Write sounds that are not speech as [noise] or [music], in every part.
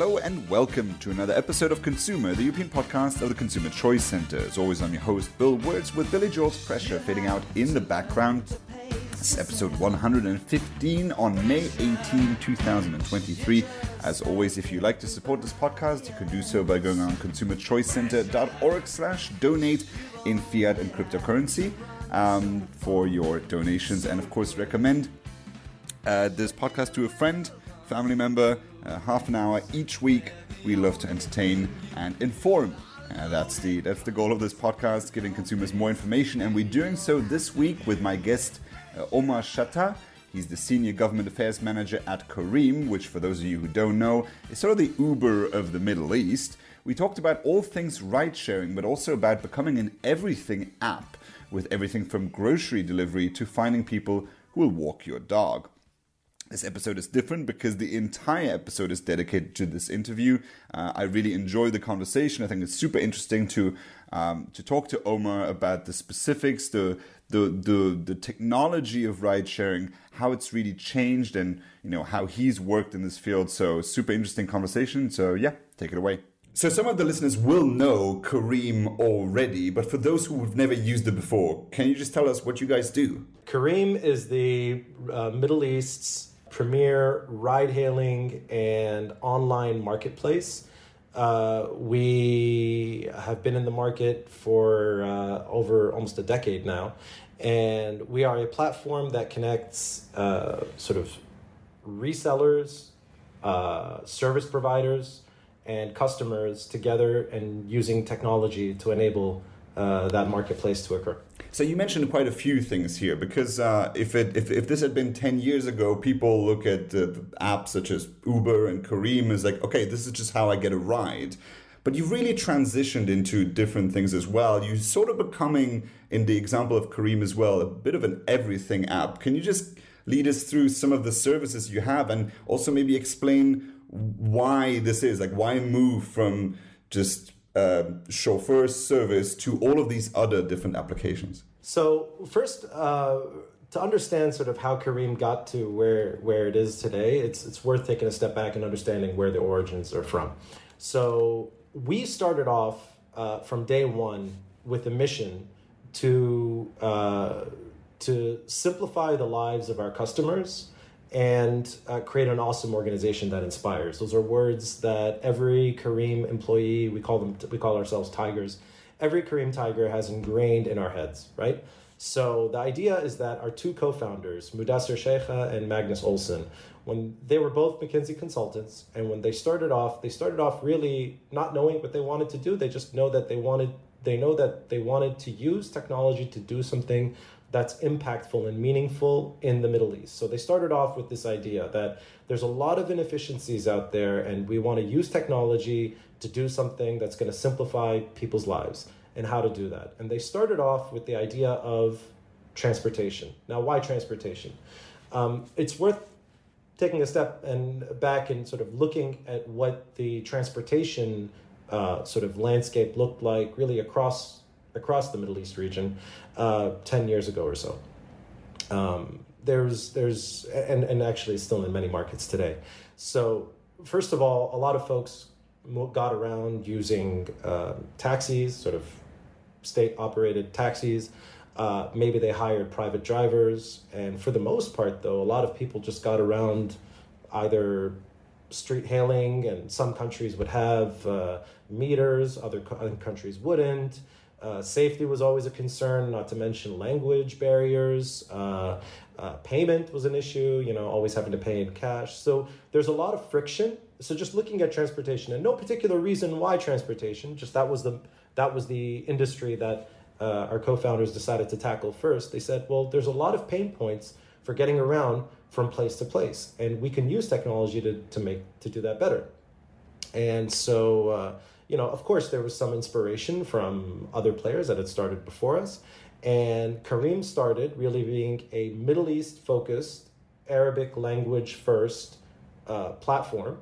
Hello and welcome to another episode of ConsEUmer, the European podcast of the Consumer Choice Center. As always, I'm your host, Bill Wirtz, with Billy Joel's pressure fading out in the background. This is episode 115 on May 18, 2023. As always, if you'd like to support this podcast, you can do so by going on consumerchoicecenter.org slash donate in fiat and cryptocurrency um, for your donations. And of course, recommend uh, this podcast to a friend, family member, uh, half an hour each week. We love to entertain and inform. Uh, that's the that's the goal of this podcast, giving consumers more information, and we're doing so this week with my guest uh, Omar Chatah. He's the senior government affairs manager at Careem, which, for those of you who don't know, is sort of the Uber of the Middle East. We talked about all things ride sharing, but also about becoming an everything app with everything from grocery delivery to finding people who will walk your dog. This episode is different because the entire episode is dedicated to this interview. Uh, I really enjoy the conversation. I think it's super interesting to um, to talk to Omar about the specifics, the the the the technology of ride sharing, how it's really changed, and you know how he's worked in this field. So super interesting conversation. So yeah, take it away. So some of the listeners will know Careem already, but for those who have never used it before, can you just tell us what you guys do? Careem is the uh, Middle East's premier ride hailing and online marketplace. Uh, we have been in the market for uh, over almost a decade now, and we are a platform that connects uh, sort of resellers, uh, service providers, and customers together and using technology to enable uh, that marketplace to occur. So you mentioned quite a few things here because uh, if it if, if this had been ten years ago, people look at uh, apps such as Uber and Careem as like, okay, this is just how I get a ride. But you've really transitioned into different things as well. You're sort of becoming, in the example of Careem as well, a bit of an everything app. Can you just lead us through some of the services you have and also maybe explain why this is? Like, why move from just uh, chauffeur service to all of these other different applications? So first, uh, to understand sort of how Careem got to where where it is today, it's it's worth taking a step back and understanding where the origins are from. So we started off uh, from day one with a mission to uh, to simplify the lives of our customers and uh, create an awesome organization that inspires. Those are words that every Careem employee we call them we call ourselves tigers. Every Careem tiger has ingrained in our heads, right? So the idea is that our two co-founders, Mudassir Sheikha and Magnus Olsson, when they were both McKinsey consultants, and when they started off, they started off really not knowing what they wanted to do. They just know that they wanted they know that they wanted to use technology to do something that's impactful and meaningful in the Middle East. So they started off with this idea that there's a lot of inefficiencies out there, and we want to use technology to do something that's going to simplify people's lives and how to do that. And they started off with the idea of transportation. Now, why transportation? Um, it's worth taking a step and back and sort of looking at what the transportation uh, sort of landscape looked like really across across the Middle East region uh, 10 years ago or so. Um, there's, there's, and, and actually still in many markets today. So, first of all, a lot of folks got around using uh, taxis, sort of state operated taxis. Uh, maybe they hired private drivers. And for the most part, though, a lot of people just got around either street hailing, and some countries would have uh, meters, other, co- other countries wouldn't. Uh, safety was always a concern, not to mention language barriers. Uh, uh, payment was an issue, you know, always having to pay in cash. So there's a lot of friction. So just looking at transportation, and no particular reason why transportation, just that was the that was the industry that uh, our co-founders decided to tackle first. They said, well, there's a lot of pain points for getting around from place to place, and we can use technology to to make to do that better. And so uh, you know, of course, there was some inspiration from other players that had started before us. And Careem started really being a Middle East focused, Arabic language first uh, platform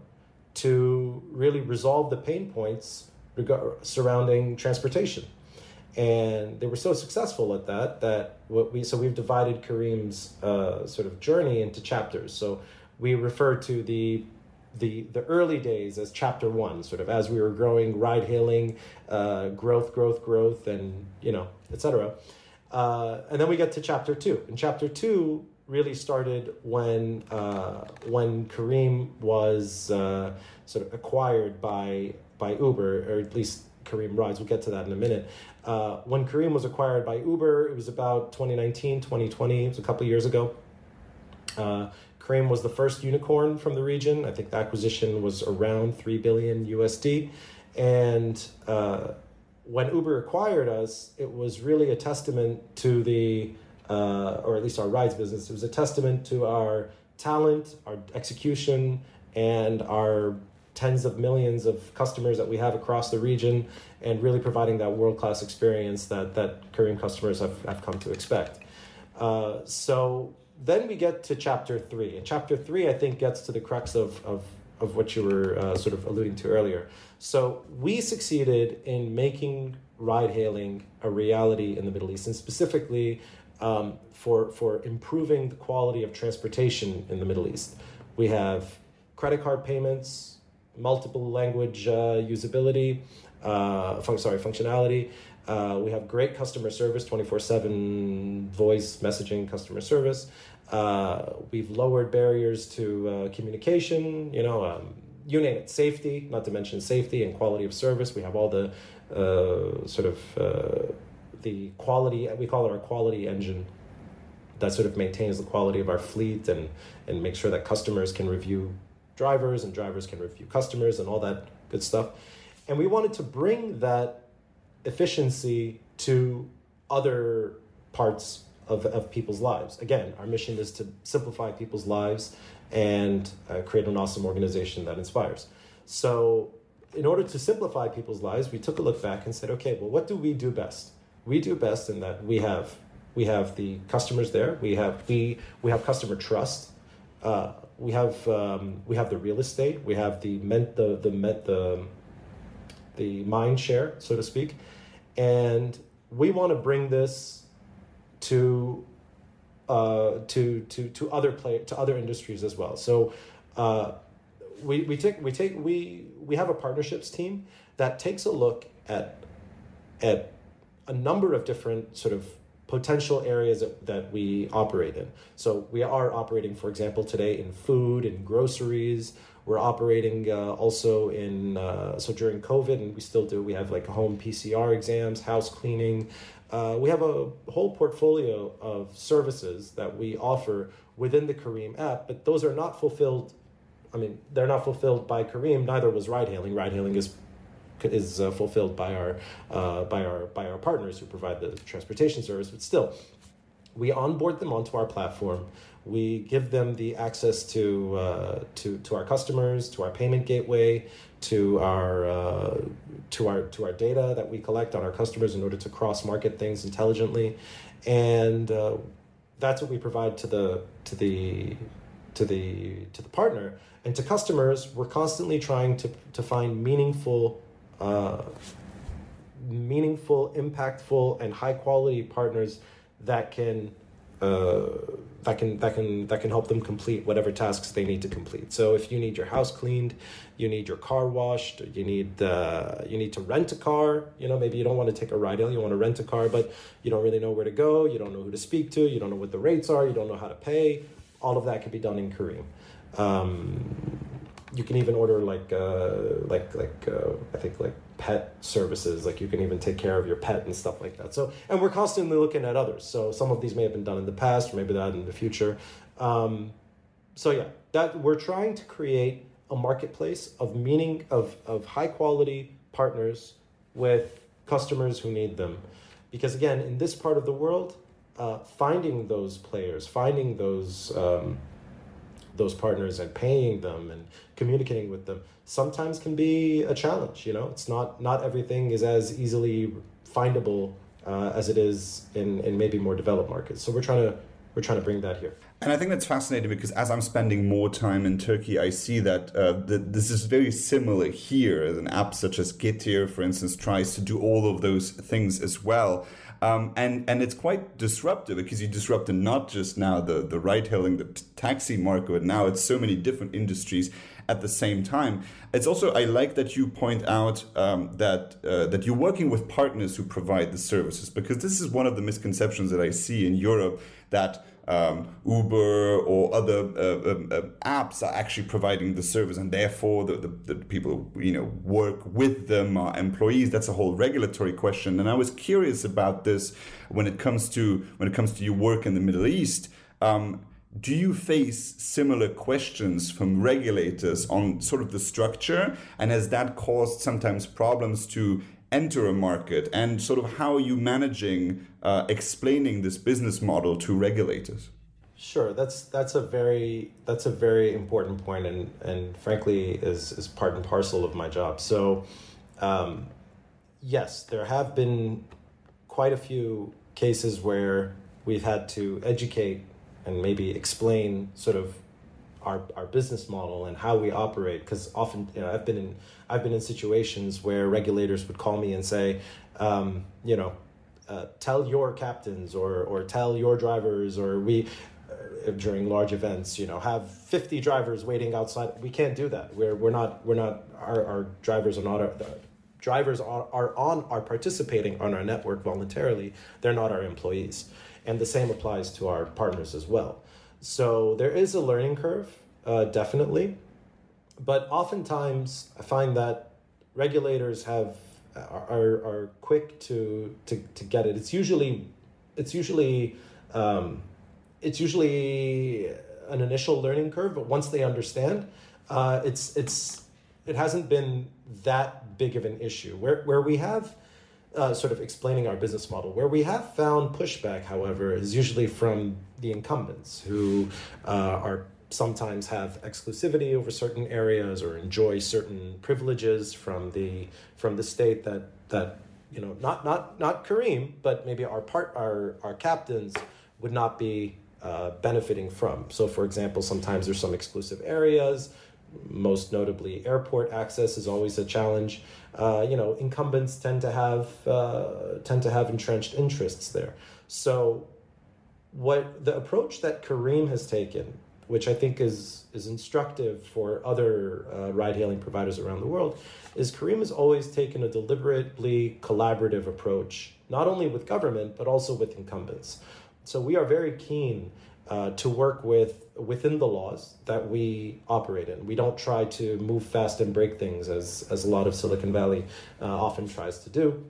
to really resolve the pain points reg- surrounding transportation. And they were so successful at that that what we so we've divided Careem's uh, sort of journey into chapters. So we refer to the the the early days as chapter one, sort of as we were growing, ride hailing, uh, growth, growth, growth, and you know, etc. Uh, and then we get to chapter two. And chapter two really started when uh, when Careem was uh, sort of acquired by by Uber, or at least Careem Rides. We'll get to that in a minute. Uh, when Careem was acquired by Uber, it was about 2019, 2020. It was a couple years ago. Uh, Careem was the first unicorn from the region. I think the acquisition was around 3 billion USD. And uh, when Uber acquired us, it was really a testament to the, uh, or at least our rides business, it was a testament to our talent, our execution, and our tens of millions of customers that we have across the region and really providing that world class experience that, that Careem customers have, have come to expect. Uh, so then we get to chapter three. And chapter three, I think, gets to the crux of, of, of what you were uh, sort of alluding to earlier. So we succeeded in making ride hailing a reality in the Middle East, and specifically um, for, for improving the quality of transportation in the Middle East. We have credit card payments, multiple language uh, usability, uh, fun- sorry, functionality. Uh, we have great customer service, 24 7 voice messaging customer service. Uh, we've lowered barriers to uh, communication, you know, um, you name it, safety, not to mention safety and quality of service. We have all the uh, sort of uh, the quality, we call it our quality engine that sort of maintains the quality of our fleet and, and make sure that customers can review drivers and drivers can review customers and all that good stuff. And we wanted to bring that efficiency to other parts of, of people's lives. Again, our mission is to simplify people's lives and uh, create an awesome organization that inspires. So, in order to simplify people's lives, we took a look back and said, okay, well, what do we do best? We do best in that we have we have the customers there. We have we we have customer trust. Uh, we have um, we have the real estate. We have the meant the the meant the the mind share, so to speak, and we want to bring this to uh, to to to other play to other industries as well. So uh, we we take we take we we have a partnerships team that takes a look at at a number of different sort of potential areas that, that we operate in. So we are operating, for example, today in food and groceries. We're operating uh, also in uh, so during COVID, and we still do. We have like home PCR exams, house cleaning. Uh, we have a whole portfolio of services that we offer within the Careem app, but those are not fulfilled. I mean, they're not fulfilled by Careem, Neither was ride hailing. Ride hailing is is uh, fulfilled by our uh, by our by our partners who provide the transportation service. But still, we onboard them onto our platform. We give them the access to uh, to to our customers, to our payment gateway, to our uh, to our to our data that we collect on our customers in order to cross market things intelligently, and uh, that's what we provide to the to the to the to the partner and to customers. We're constantly trying to to find meaningful meaningful, impactful, and high quality partners that can uh, that can that can that can help them complete whatever tasks they need to complete. So if you need your house cleaned, you need your car washed, you need uh, you need to rent a car. You know maybe you don't want to take a ride in, you want to rent a car, but you don't really know where to go, you don't know who to speak to, you don't know what the rates are, you don't know how to pay. All of that can be done in Careem. Um, you can even order like uh, like like uh, I think like pet services. Like you can even take care of your pet and stuff like that. So and we're constantly looking at others. So some of these may have been done in the past, or maybe that in the future. Um, so yeah, that we're trying to create a marketplace of meaning of of high quality partners with customers who need them, because again, in this part of the world, uh, finding those players, finding those. Um, those partners and paying them and communicating with them sometimes can be a challenge you know? It's not not everything is as easily findable uh, as it is in in maybe more developed markets. So we're trying to we're trying to bring that here and I think that's fascinating because as I'm spending more time in Turkey, I see that, uh, this is very similar here. An app such as Getir, for instance, tries to do all of those things as well. Um, and and it's quite disruptive because you disrupted not just now the the ride hailing, the t- taxi market, but now it's so many different industries at the same time. It's also I like that you point out um, that uh, that you're working with partners who provide the services because this is one of the misconceptions that I see in Europe that um, Uber or other uh, um, uh, apps are actually providing the service, and therefore the, the, the, people you know work with them are employees. That's a whole regulatory question, and I was curious about this when it comes to when it comes to your work in the Middle East. Um, do you face similar questions from regulators on sort of the structure, and has that caused sometimes problems to enter a market and sort of how are you managing uh, explaining this business model to regulators? Sure that's that's a very that's a very important point and and frankly is is part and parcel of my job. So um, yes there have been quite a few cases where we've had to educate and maybe explain sort of our, our business model and how we operate because often you know I've been in I've been in situations where regulators would call me and say um, you know uh, tell your captains or or tell your drivers or we uh, during large events you know have 50 drivers waiting outside. We can't do that. We're we're not we're not our, our drivers are not our, drivers are, are on are participating on our network voluntarily. They're not our employees. And the same applies to our partners as well so there is a learning curve, uh, definitely, but oftentimes I find that regulators have are, are quick to, to to get it. It's usually it's usually um, it's usually an initial learning curve, but once they understand, uh, it's it's it hasn't been that big of an issue. Where where we have uh, sort of explaining our business model. Where we have found pushback, however, is usually from the incumbents who uh, are sometimes have exclusivity over certain areas or enjoy certain privileges from the from the state that that you know not not not Careem, but maybe our part our our captains would not be uh, benefiting from. So, for example, sometimes there's some exclusive areas most notably airport access is always a challenge. Uh, you know, incumbents tend to have uh, tend to have entrenched interests there. So, what the approach that Careem has taken, which I think is is instructive for other uh, ride-hailing providers around the world, is Careem has always taken a deliberately collaborative approach, not only with government but also with incumbents. So we are very keen uh, to work with within the laws that we operate in. We don't try to move fast and break things as as a lot of Silicon Valley uh, often tries to do.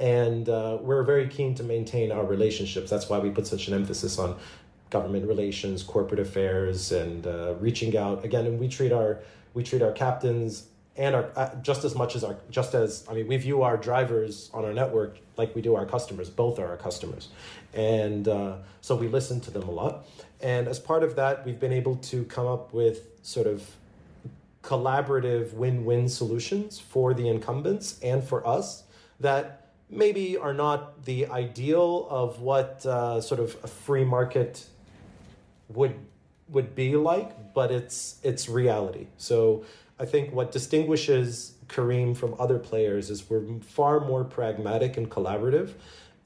And uh, we're very keen to maintain our relationships. That's why we put such an emphasis on government relations, corporate affairs, and uh, reaching out. Again, and we treat our we treat our captains and our uh, just as much as our just as I mean we view our drivers on our network like we do our customers. Both are our customers, and uh, so we listen to them a lot. And as part of that, we've been able to come up with sort of collaborative win-win solutions for the incumbents and for us that maybe are not the ideal of what uh, sort of a free market would would be like, but it's it's reality. So I think what distinguishes Careem from other players is we're far more pragmatic and collaborative.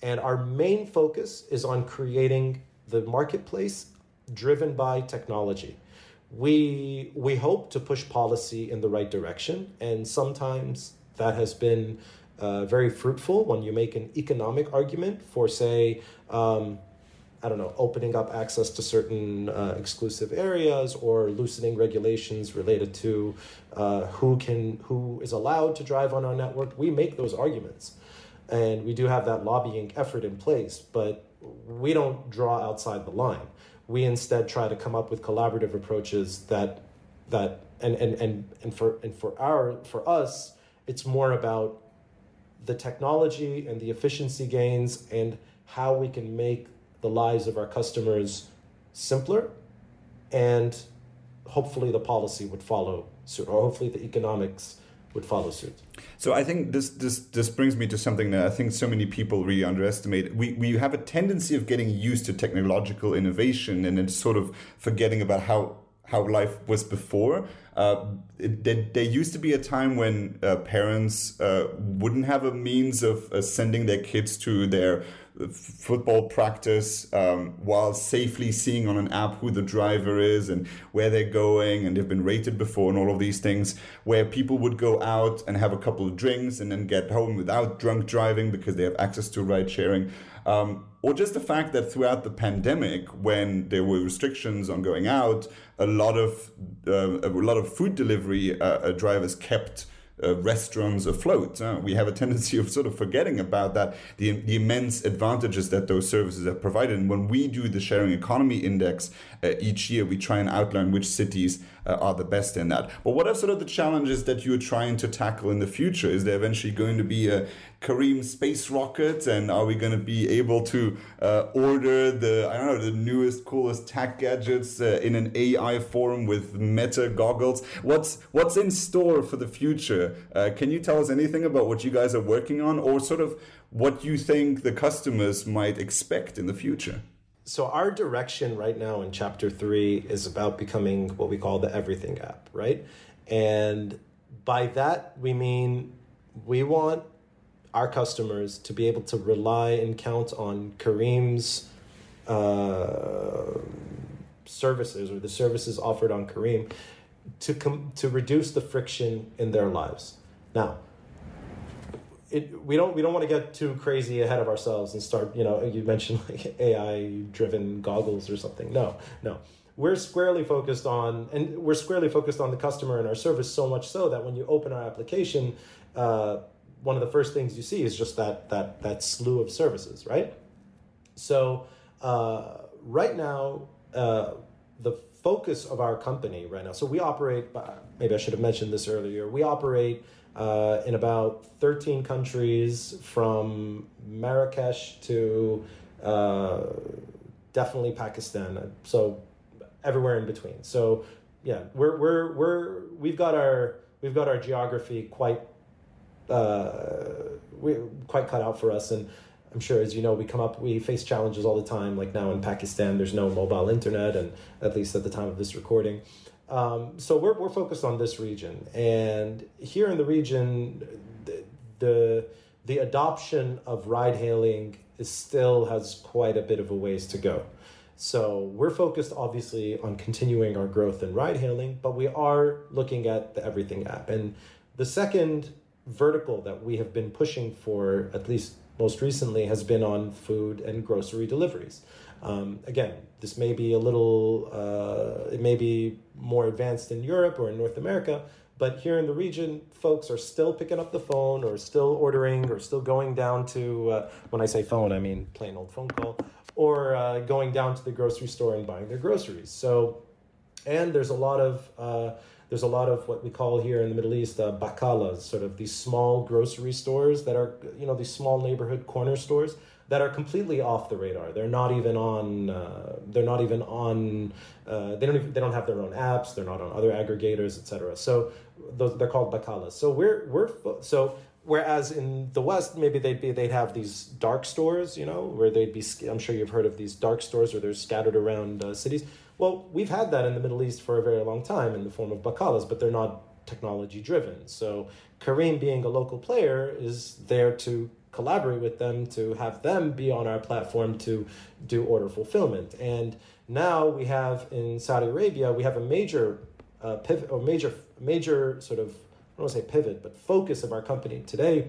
And our main focus is on creating the marketplace driven by technology. We, we hope to push policy in the right direction, and sometimes that has been uh, very fruitful when you make an economic argument for, say, um, I don't know, opening up access to certain uh, exclusive areas or loosening regulations related to uh, who can who is allowed to drive on our network. We make those arguments, and we do have that lobbying effort in place, but we don't draw outside the line. We instead try to come up with collaborative approaches that that and and and and for and for our for us, it's more about the technology and the efficiency gains and how we can make the lives of our customers simpler and hopefully the policy would follow suit or hopefully the economics would follow suit. So I think this this this brings me to something that I think so many people really underestimate. We we have a tendency of getting used to technological innovation and then sort of forgetting about how how life was before. Uh, it, there, there, used to be a time when uh, parents uh, wouldn't have a means of uh, sending their kids to their football practice um, while safely seeing on an app who the driver is and where they're going and they've been rated before and all of these things where people would go out and have a couple of drinks and then get home without drunk driving because they have access to ride sharing. Um, or just the fact that throughout the pandemic when there were restrictions on going out a lot of uh, a lot of food delivery uh, uh drivers kept uh, restaurants afloat. Uh, we have a tendency of sort of forgetting about that, the, the immense advantages that those services have provided. And when we do the sharing economy index uh, each year, we try and outline which cities uh, are the best in that. But what are sort of the challenges that you're trying to tackle in the future? Is there eventually going to be a Careem space rocket, and are we going to be able to uh, order the I don't know the newest, coolest tech gadgets uh, in an AI form with Meta goggles? What's what's in store for the future? Uh, can you tell us anything about what you guys are working on, or sort of what you think the customers might expect in the future? So our direction right now in chapter three is about becoming what we call the everything app, right? And by that we mean we want our customers to be able to rely and count on Careem's uh, services or the services offered on Careem to com- to reduce the friction in their lives. Now, it, we don't we don't want to get too crazy ahead of ourselves and start you know you mentioned like [laughs] AI driven goggles or something. No, no. We're squarely focused on and we're squarely focused on the customer and our service so much so that when you open our application, uh, one of the first things you see is just that that that slew of services, right? So uh, right now, uh, the focus of our company right now. So we operate. Uh, maybe I should have mentioned this earlier. We operate uh, in about thirteen countries, from Marrakesh to uh, definitely Pakistan. So everywhere in between. So yeah, we're we're we're we've got our we've got our geography quite uh, we quite cut out for us. And I'm sure, as you know, we come up, we face challenges all the time. Like now in Pakistan, there's no mobile internet, and at least at the time of this recording. Um, so we're we're focused on this region, and here in the region, the the, the adoption of ride hailing is still has quite a bit of a ways to go. So we're focused obviously on continuing our growth in ride hailing, but we are looking at the Everything app. And the second vertical that we have been pushing for, at least most recently, has been on food and grocery deliveries. Um, again, this may be a little, uh, it may be more advanced in Europe or in North America, but here in the region, folks are still picking up the phone or still ordering or still going down to, uh, when I say phone, I mean plain old phone call, or uh, going down to the grocery store and buying their groceries. So, and there's a lot of, uh, there's a lot of what we call here in the Middle East uh, bakalas, sort of these small grocery stores that are, you know, these small neighborhood corner stores that are completely off the radar. They're not even on. Uh, they're not even on. Uh, they don't. Even, they don't have their own apps. They're not on other aggregators, etc. So those they're called bakalas. So we're we're so whereas in the west maybe they'd be they'd have these dark stores you know where they'd be i'm sure you've heard of these dark stores where they're scattered around uh, cities well, we've had that in the Middle East for a very long time in the form of bakalas, but they're not technology driven. So Careem, being a local player, is there to collaborate with them to have them be on our platform to do order fulfillment. And now we have in Saudi Arabia, we have a major uh, pivot or major major sort of I don't want to say pivot, but focus of our company today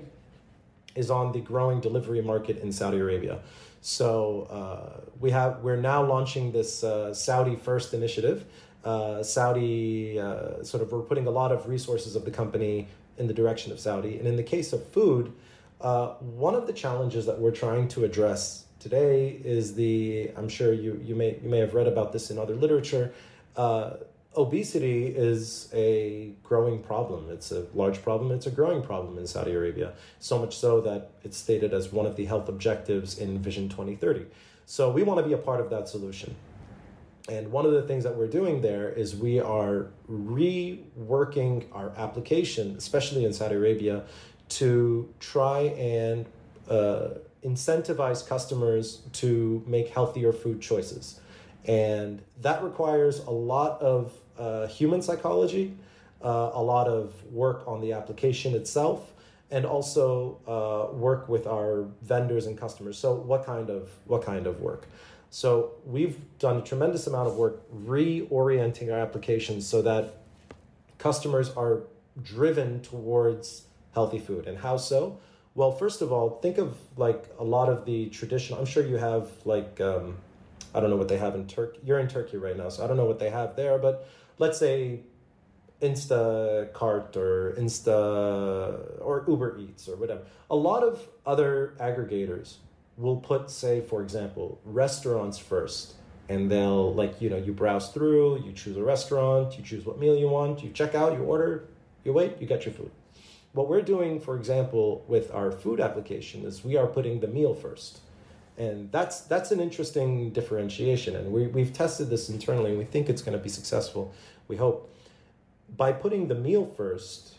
is on the growing delivery market in Saudi Arabia. So uh, we have we're now launching this uh, Saudi First initiative. Uh, Saudi uh, sort of we're putting a lot of resources of the company in the direction of Saudi. And in the case of food, uh, one of the challenges that we're trying to address today is the I'm sure you you may you may have read about this in other literature. Obesity is a growing problem. It's a large problem. It's a growing problem in Saudi Arabia. So much so that it's stated as one of the health objectives in Vision 2030. So we want to be a part of that solution. And one of the things that we're doing there is we are reworking our application, especially in Saudi Arabia, to try and uh, incentivize customers to make healthier food choices. And that requires a lot of uh, human psychology, uh, a lot of work on the application itself, and also uh, work with our vendors and customers. So, what kind of what kind of work? So, we've done a tremendous amount of work reorienting our applications so that customers are driven towards healthy food. And how so? Well, first of all, think of like a lot of the traditional. I'm sure you have like um, I don't know what they have in Turkey. You're in Turkey right now, so I don't know what they have there. But let's say Instacart or Insta or Uber Eats or whatever. A lot of other aggregators will put, say, for example, restaurants first. And they'll like, you know, you browse through, you choose a restaurant, you choose what meal you want, you check out, you order, you wait, you get your food. What we're doing, for example, with our food application is we are putting the meal first. And that's that's an interesting differentiation. And we, we've tested this internally and we think it's going to be successful. We hope. By putting the meal first,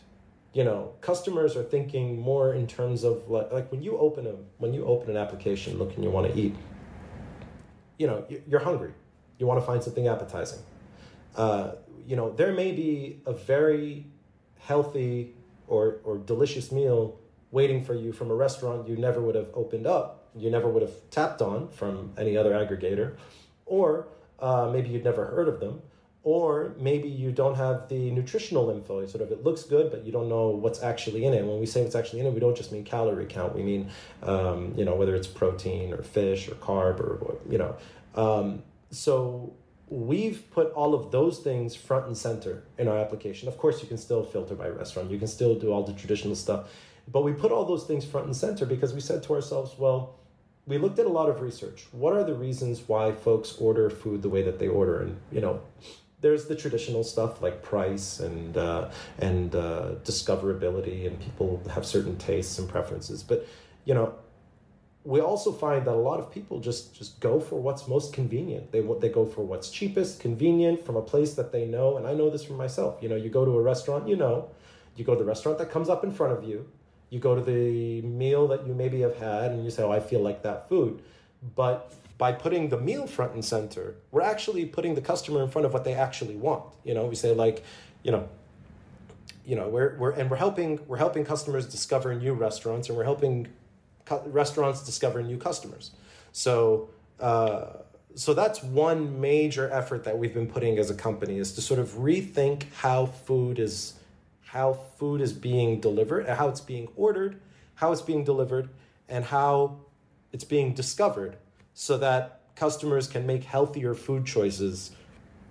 you know, customers are thinking more in terms of like, like when you open a when you open an application, look and you want to eat, you know, you're hungry. You want to find something appetizing. Uh, you know, there may be a very healthy or, or delicious meal waiting for you from a restaurant you never would have opened up, you never would have tapped on from any other aggregator, or uh, maybe you'd never heard of them, or maybe you don't have the nutritional info. Sort of, it looks good, but you don't know what's actually in it. When we say what's actually in it, we don't just mean calorie count. We mean, um, you know, whether it's protein or fish or carb or you know. Um, so we've put all of those things front and center in our application. Of course, you can still filter by restaurant, you can still do all the traditional stuff, but we put all those things front and center because we said to ourselves, well, we looked at a lot of research. What are the reasons why folks order food the way that they order? And, you know, there's the traditional stuff like price and uh, and uh, discoverability, and people have certain tastes and preferences. But you know, we also find that a lot of people just just go for what's most convenient. They they go for what's cheapest, convenient from a place that they know. And I know this from myself. You know, you go to a restaurant, you know, you go to the restaurant that comes up in front of you. You go to the meal that you maybe have had, and you say, "Oh, I feel like that food." But by putting the meal front and center, we're actually putting the customer in front of what they actually want. You know, we say like, you know, you know, we're we're and we're helping we're helping customers discover new restaurants, and we're helping restaurants discover new customers. So, uh, so that's one major effort that we've been putting as a company is to sort of rethink how food is how food is being delivered, how it's being ordered, how it's being delivered, and how it's being discovered, so that customers can make healthier food choices.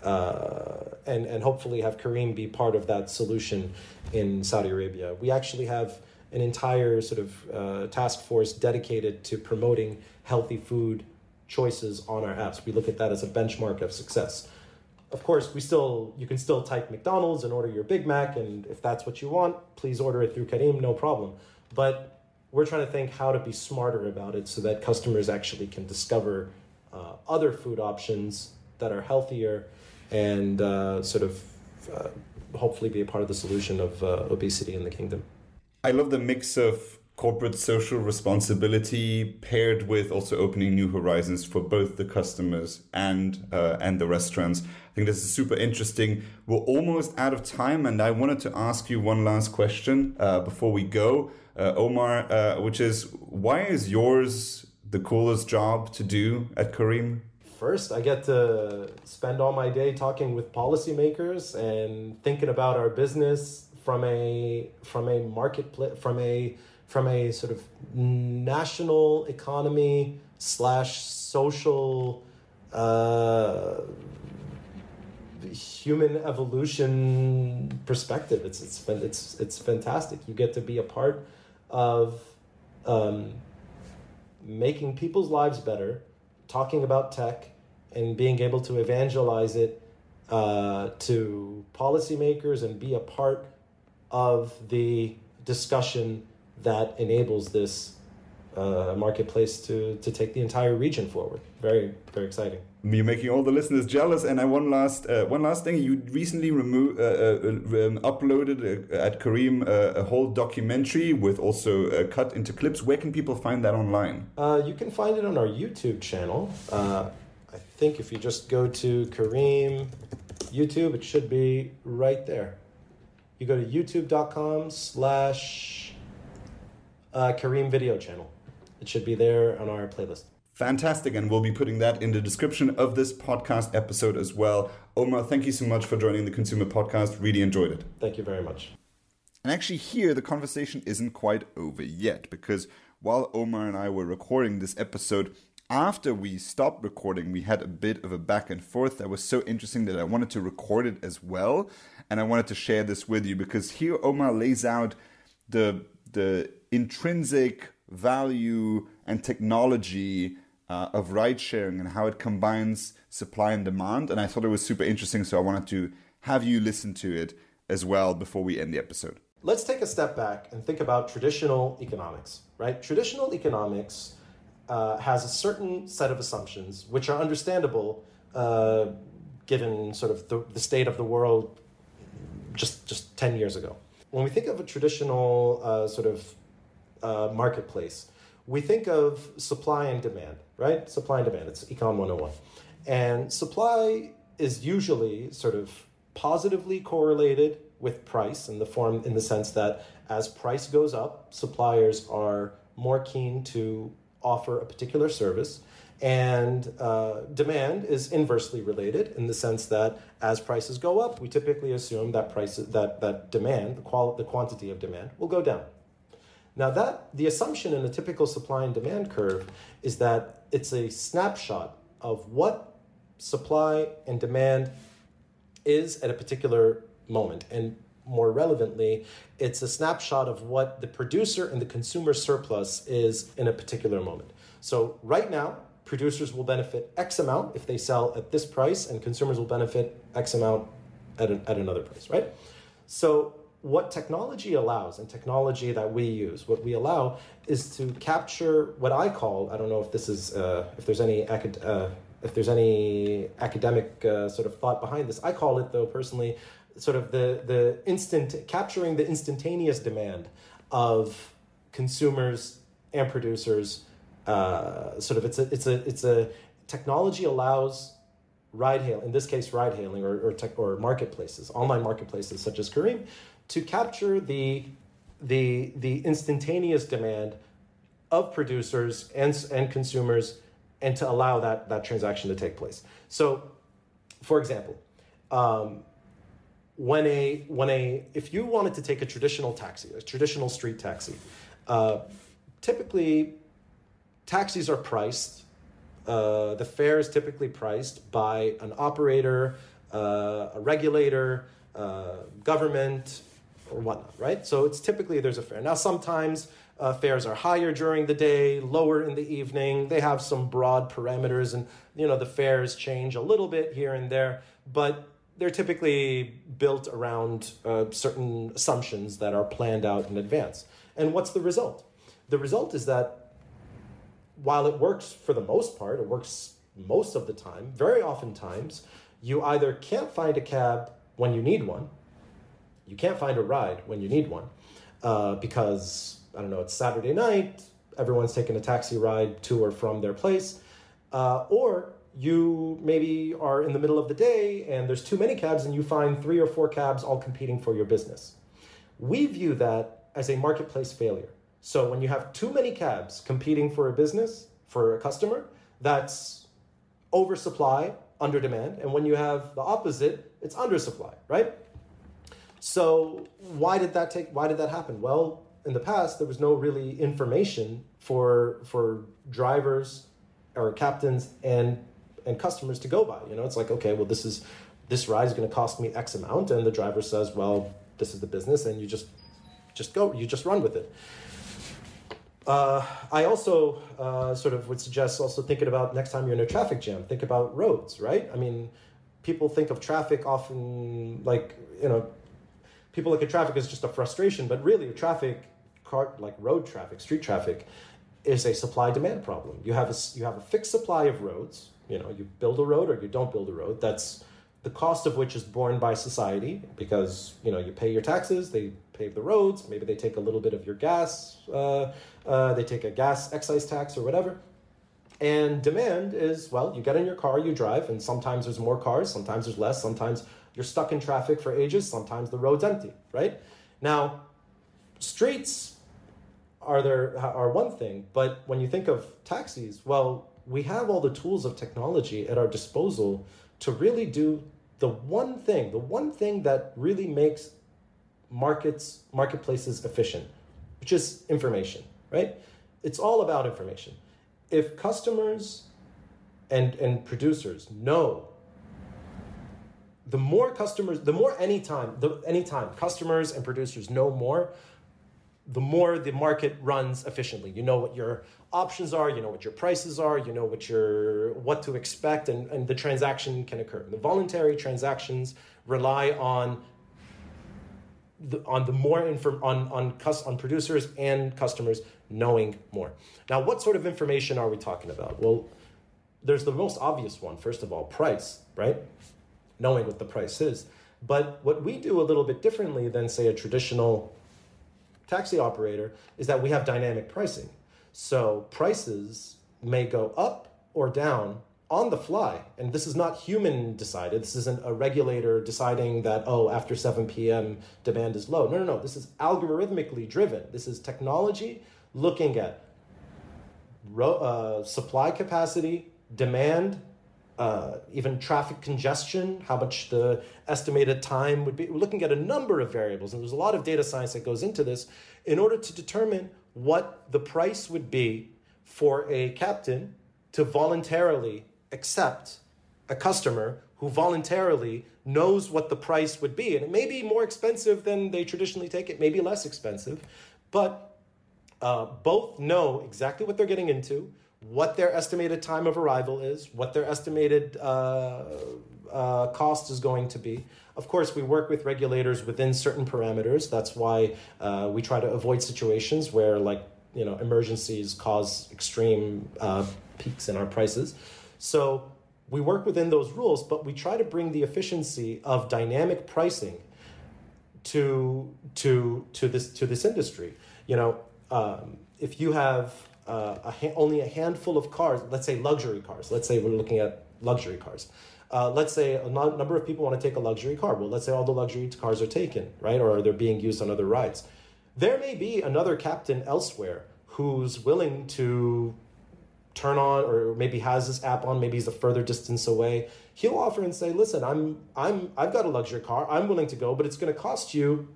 Uh, and and hopefully have Careem be part of that solution in Saudi Arabia. We actually have an entire sort of uh, task force dedicated to promoting healthy food choices on our apps. We look at that as a benchmark of success. Of course, we still you can still type McDonald's and order your Big Mac, and if that's what you want, please order it through Careem, no problem. But we're trying to think how to be smarter about it so that customers actually can discover uh, other food options that are healthier and uh, sort of uh, hopefully be a part of the solution of uh, obesity in the kingdom. I love the mix of corporate social responsibility paired with also opening new horizons for both the customers and uh, and the restaurants. I think this is super interesting. We're almost out of time, and I wanted to ask you one last question uh, before we go, uh, Omar, uh, which is why is yours the coolest job to do at Careem? First, I get to spend all my day talking with policymakers and thinking about our business from a from a marketplace from a from a sort of national economy slash social uh, human evolution perspective. It's it's it's it's fantastic. You get to be a part of um, making people's lives better, talking about tech, and being able to evangelize it uh, to policymakers and be a part of the discussion that enables this uh, marketplace to to take the entire region forward. Very very exciting. You're making all the listeners jealous. And I one last uh, one last thing. You recently removed uh, uh, um, uploaded uh, at Careem uh, a whole documentary with also cut into clips. Where can people find that online? you can find it on our YouTube channel. I think if you just go to Careem YouTube, it should be right there. You go to youtube.com slash uh, Careem video channel. It should be there on our playlist. Fantastic, and we'll be putting that in the description of this podcast episode as well. Omar, thank you so much for joining the Consumer Podcast. Really enjoyed it. Thank you very much. And actually, here the conversation isn't quite over yet because while Omar and I were recording this episode, after we stopped recording, we had a bit of a back and forth that was so interesting that I wanted to record it as well. And I wanted to share this with you because here Omar lays out the, the intrinsic value and technology uh, of ride sharing and how it combines supply and demand. And I thought it was super interesting, so I wanted to have you listen to it as well before we end the episode. Let's take a step back and think about traditional economics, right? Traditional economics uh, has a certain set of assumptions which are understandable uh, given sort of the, the, state of the world just, just 10 years ago. When we think of a traditional uh, sort of uh, marketplace, we think of supply and demand, right? Supply and demand. It's Econ 101. And supply is usually sort of positively correlated with price in the form in the sense that as price goes up, suppliers are more keen to offer a particular service. And uh, demand is inversely related in the sense that as prices go up, we typically assume that prices that, that demand, the qual the quantity of demand, will go down. Now that the assumption in a typical supply and demand curve is that it's a snapshot of what supply and demand is at a particular moment. And more relevantly, it's a snapshot of what the producer and the consumer surplus is in a particular moment. So right now, producers will benefit X amount if they sell at this price, and consumers will benefit X amount at, an, at another price, right? So what technology allows and technology that we use. What we allow is to capture what i call i don't know if this is uh, if there's any acad- uh, if there's any academic uh, sort of thought behind this. I call it though personally sort of the the instant capturing the instantaneous demand of consumers and producers. Uh, sort of it's a it's a it's a technology allows ride hail in this case ride hailing or or, tech, or marketplaces online marketplaces such as Careem to capture the, the, the instantaneous demand of producers and, and consumers and to allow that, that transaction to take place. So, for example, um, when a when a if you wanted to take a traditional taxi, a traditional street taxi, uh, typically taxis are priced. Uh, the fare is typically priced by an operator, uh, a regulator, uh, government, or whatnot, right? So it's typically there's a fare. Now sometimes uh, fares are higher during the day, lower in the evening. They have some broad parameters, and you know the fares change a little bit here and there, but they're typically built around uh, certain assumptions that are planned out in advance. And what's the result? The result is that while it works for the most part, it works most of the time. Very often times, you either can't find a cab when you need one, you can't find a ride when you need one uh, because, I don't know, it's Saturday night, everyone's taking a taxi ride to or from their place. Uh, or you maybe are in the middle of the day and there's too many cabs and you find three or four cabs all competing for your business. We view that as a marketplace failure. So when you have too many cabs competing for a business, for a customer, that's oversupply, under demand. And when you have the opposite, it's undersupply, right? So why did that take? Why did that happen? Well, in the past, there was no really information for for drivers or captains and and customers to go by. You know, it's like okay, well, this is this ride is going to cost me X amount, and the driver says, well, this is the business, and you just just go, you just run with it. Uh, I also uh, sort of would suggest also thinking about next time you're in a traffic jam, think about roads, right? I mean, people think of traffic often like you know people look at traffic as just a frustration, but really, traffic, car, like road traffic, street traffic, is a supply demand problem. You have a you have a fixed supply of roads. You know, you build a road or you don't build a road. That's the cost of which is borne by society because you know you pay your taxes, they pave the roads, maybe they take a little bit of your gas, uh, uh, they take a gas excise tax or whatever. And demand is, well, you get in your car, you drive, and sometimes there's more cars, sometimes there's less, sometimes you're stuck in traffic for ages, sometimes the road's empty, right? Now, streets are there are one thing, but when you think of taxis, well, we have all the tools of technology at our disposal to really do the one thing, the one thing that really makes markets marketplaces efficient, which is information, right? It's all about information if customers and and producers know the more customers the more anytime the anytime customers and producers know more the more the market runs efficiently you know what your options are you know what your prices are you know what your what to expect and, and the transaction can occur the voluntary transactions rely on the, on the more inform on on on producers and customers knowing more. Now, what sort of information are we talking about? Well, there's the most obvious one. First of all, price, right? Knowing what the price is. But what we do a little bit differently than, say, a traditional taxi operator is that we have dynamic pricing. So prices may go up or down on the fly. And this is not human decided. This isn't a regulator deciding that, oh, after 7 p.m., demand is low. No, no, no. This is algorithmically driven. This is technology looking at uh, supply capacity, demand, uh, even traffic congestion, how much the estimated time would be. We're looking at a number of variables, and there's a lot of data science that goes into this in order to determine what the price would be for a captain to voluntarily accept a customer who voluntarily knows what the price would be. And it may be more expensive than they traditionally take, it may be less expensive, but uh, both know exactly what they're getting into, what their estimated time of arrival is, what their estimated uh, uh, cost is going to be. Of course, we work with regulators within certain parameters. That's why uh, we try to avoid situations where, like, you know, emergencies cause extreme uh, peaks in our prices. So we work within those rules, but we try to bring the efficiency of dynamic pricing to to to this to this industry. You know, um, if you have uh, a ha- only a handful of cars, let's say luxury cars, let's say we're looking at luxury cars. Uh, let's say a number of people want to take a luxury car. Well, let's say all the luxury cars are taken, right? Or they're being used on other rides. There may be another captain elsewhere who's willing to turn on or maybe has this app on maybe he's a further distance away he'll offer and say listen i'm i'm i've got a luxury car i'm willing to go but it's going to cost you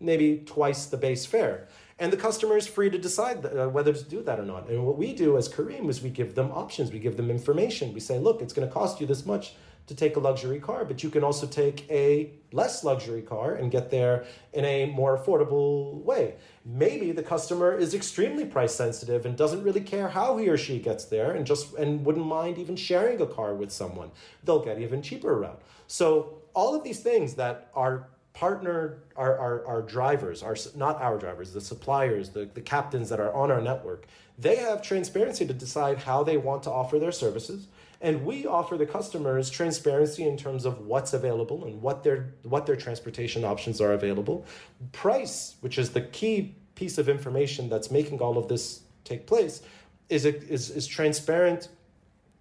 maybe twice the base fare and the customer is free to decide uh, whether to do that or not. And what we do as Careem is we give them options, we give them information. We say, look, it's going to cost you this much to take a luxury car, but you can also take a less luxury car and get there in a more affordable way. Maybe the customer is extremely price sensitive and doesn't really care how he or she gets there and just and wouldn't mind even sharing a car with someone. They'll get even cheaper route. So all of these things that are partner our, our, our drivers our not our drivers the suppliers the, the captains that are on our network they have transparency to decide how they want to offer their services. And we offer the customers transparency in terms of what's available and what their what their transportation options are available. Price which is the key piece of information that's making all of this take place is, is, is transparent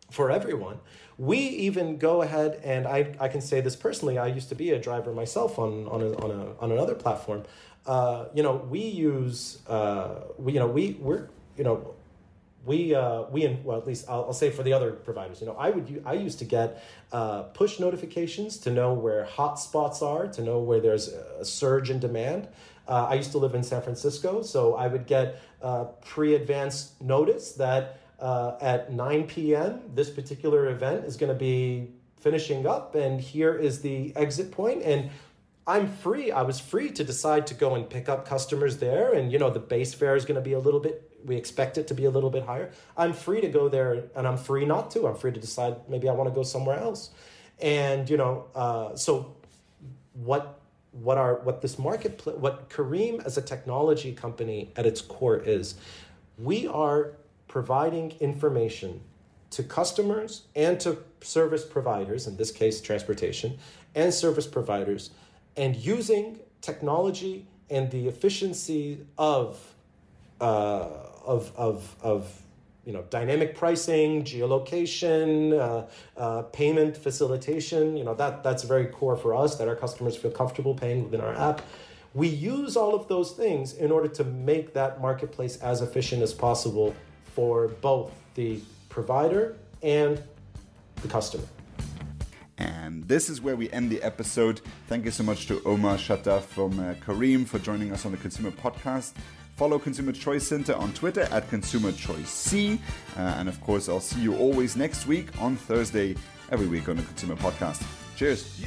for everyone we even go ahead and I, I can say this personally i used to be a driver myself on, on, a, on, a, on another platform. Uh, you know we use uh, we, you know we we're you know we uh, we well at least I'll, I'll, say for the other providers you know i would i used to get uh, push notifications to know where hot spots are to know where there's a surge in demand. Uh, i used to live in san francisco so i would get uh, pre-advanced notice that uh, at 9 p.m. This particular event is going to be finishing up, and here is the exit point. And I'm free. I was free to decide to go and pick up customers there, and you know the base fare is going to be a little bit. We expect it to be a little bit higher. I'm free to go there, and I'm free not to. I'm free to decide maybe I want to go somewhere else. And you know, uh, so what what are what this market what Careem as a technology company at its core is, we are providing information to customers and to service providers, in this case, transportation, and service providers, and using technology and the efficiency of, uh, of, of, of you know, dynamic pricing, geolocation, uh, uh, payment facilitation. You know, that that's very core for us that our customers feel comfortable paying within our app. We use all of those things in order to make that marketplace as efficient as possible for both the provider and the customer. And this is where we end the episode. Thank you so much to Omar Chatah from uh, Careem for joining us on the ConsEUmer Podcast. Follow Consumer Choice Center on Twitter at Consumer Choice C. Uh, and of course, I'll see you always next week on Thursday, every week on the ConsEUmer Podcast. Cheers.